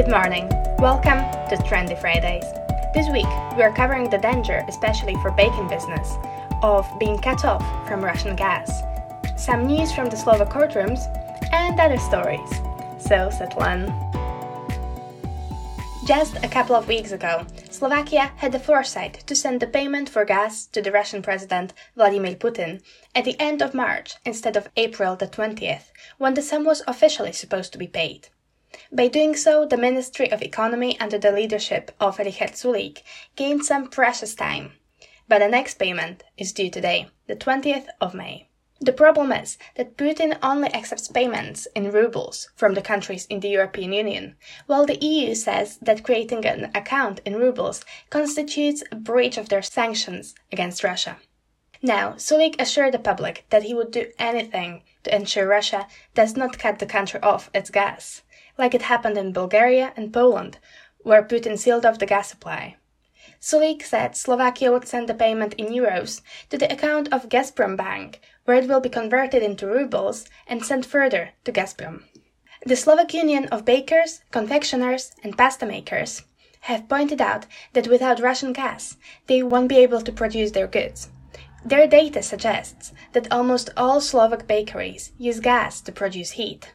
Good morning. Welcome to Trendy Fridays. This week we are covering the danger, especially for baking business, of being cut off from Russian gas. Some news from the Slovak courtrooms and other stories. So settle in. Just a couple of weeks ago, Slovakia had the foresight to send the payment for gas to the Russian President Vladimir Putin at the end of March instead of April the 20th, when the sum was officially supposed to be paid. By doing so, the Ministry of Economy under the leadership of Richard Sulik gained some precious time. But the next payment is due today, the 20th of May. The problem is that Putin only accepts payments in rubles from the countries in the European Union, while the EU says that creating an account in rubles constitutes a breach of their sanctions against Russia. Now, Sulik assured the public that he would do anything to ensure Russia does not cut the country off its gas, like it happened in Bulgaria and Poland, where Putin sealed off the gas supply. Sulik said Slovakia would send the payment in euros to the account of Gazprom Bank, where it will be converted into rubles and sent further to Gazprom. The Slovak Union of Bakers, Confectioners, and Pasta Makers have pointed out that without Russian gas, they won't be able to produce their goods. Their data suggests that almost all Slovak bakeries use gas to produce heat.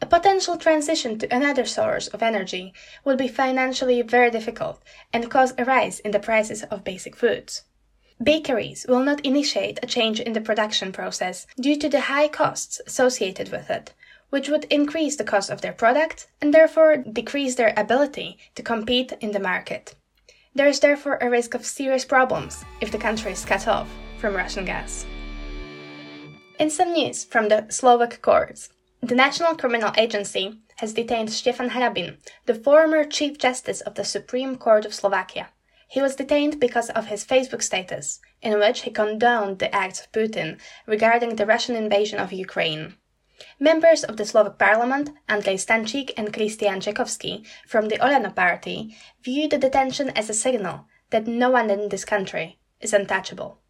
A potential transition to another source of energy would be financially very difficult and cause a rise in the prices of basic foods. Bakeries will not initiate a change in the production process due to the high costs associated with it, which would increase the cost of their product and therefore decrease their ability to compete in the market. There is therefore a risk of serious problems if the country is cut off from Russian gas. In some news from the Slovak courts, the National Criminal Agency has detained Stefan Harabin, the former Chief Justice of the Supreme Court of Slovakia. He was detained because of his Facebook status, in which he condoned the acts of Putin regarding the Russian invasion of Ukraine. Members of the Slovak parliament, Andrej Stanchik and Christian Čekovský from the Olano party, view the detention as a signal that no one in this country is untouchable.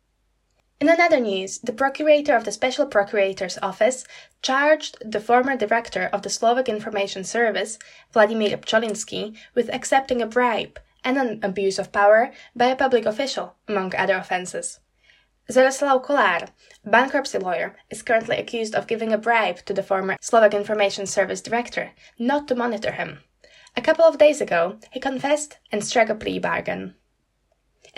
In another news, the procurator of the Special Procurator's Office charged the former director of the Slovak Information Service, Vladimir Pcholinsky, with accepting a bribe and an abuse of power by a public official, among other offenses. Zoroslav Kolar, bankruptcy lawyer, is currently accused of giving a bribe to the former Slovak Information Service director not to monitor him. A couple of days ago, he confessed and struck a plea bargain.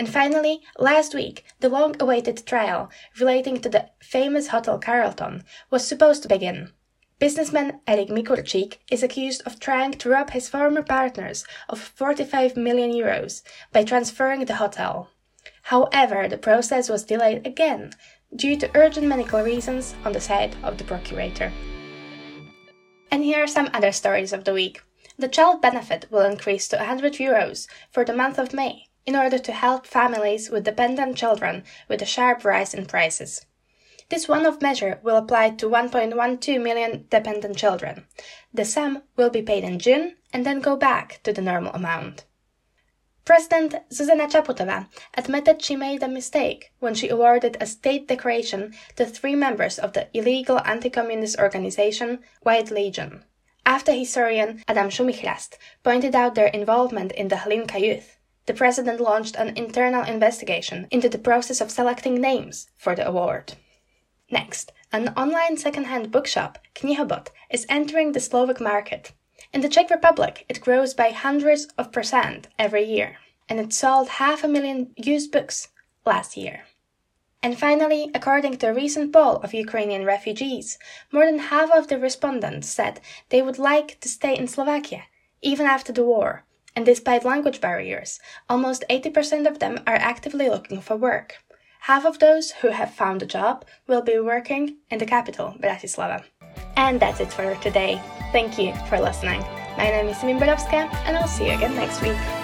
And finally, last week, the long awaited trial relating to the famous Hotel Carlton was supposed to begin. Businessman Erik Mikurczyk is accused of trying to rob his former partners of 45 million euros by transferring the hotel. However, the process was delayed again due to urgent medical reasons on the side of the procurator. And here are some other stories of the week. The child benefit will increase to 100 euros for the month of May in order to help families with dependent children with a sharp rise in prices. This one off measure will apply to 1.12 million dependent children. The sum will be paid in June and then go back to the normal amount. President Zuzana Chaputova admitted she made a mistake when she awarded a state decoration to three members of the illegal anti-communist organization White Legion, after historian Adam Shumichrast pointed out their involvement in the Hlinka youth the president launched an internal investigation into the process of selecting names for the award. Next, an online second-hand bookshop, Knihobot, is entering the Slovak market. In the Czech Republic, it grows by hundreds of percent every year, and it sold half a million used books last year. And finally, according to a recent poll of Ukrainian refugees, more than half of the respondents said they would like to stay in Slovakia, even after the war, and despite language barriers, almost 80% of them are actively looking for work. Half of those who have found a job will be working in the capital, Bratislava. And that's it for today. Thank you for listening. My name is Simin Bodowska, and I'll see you again next week.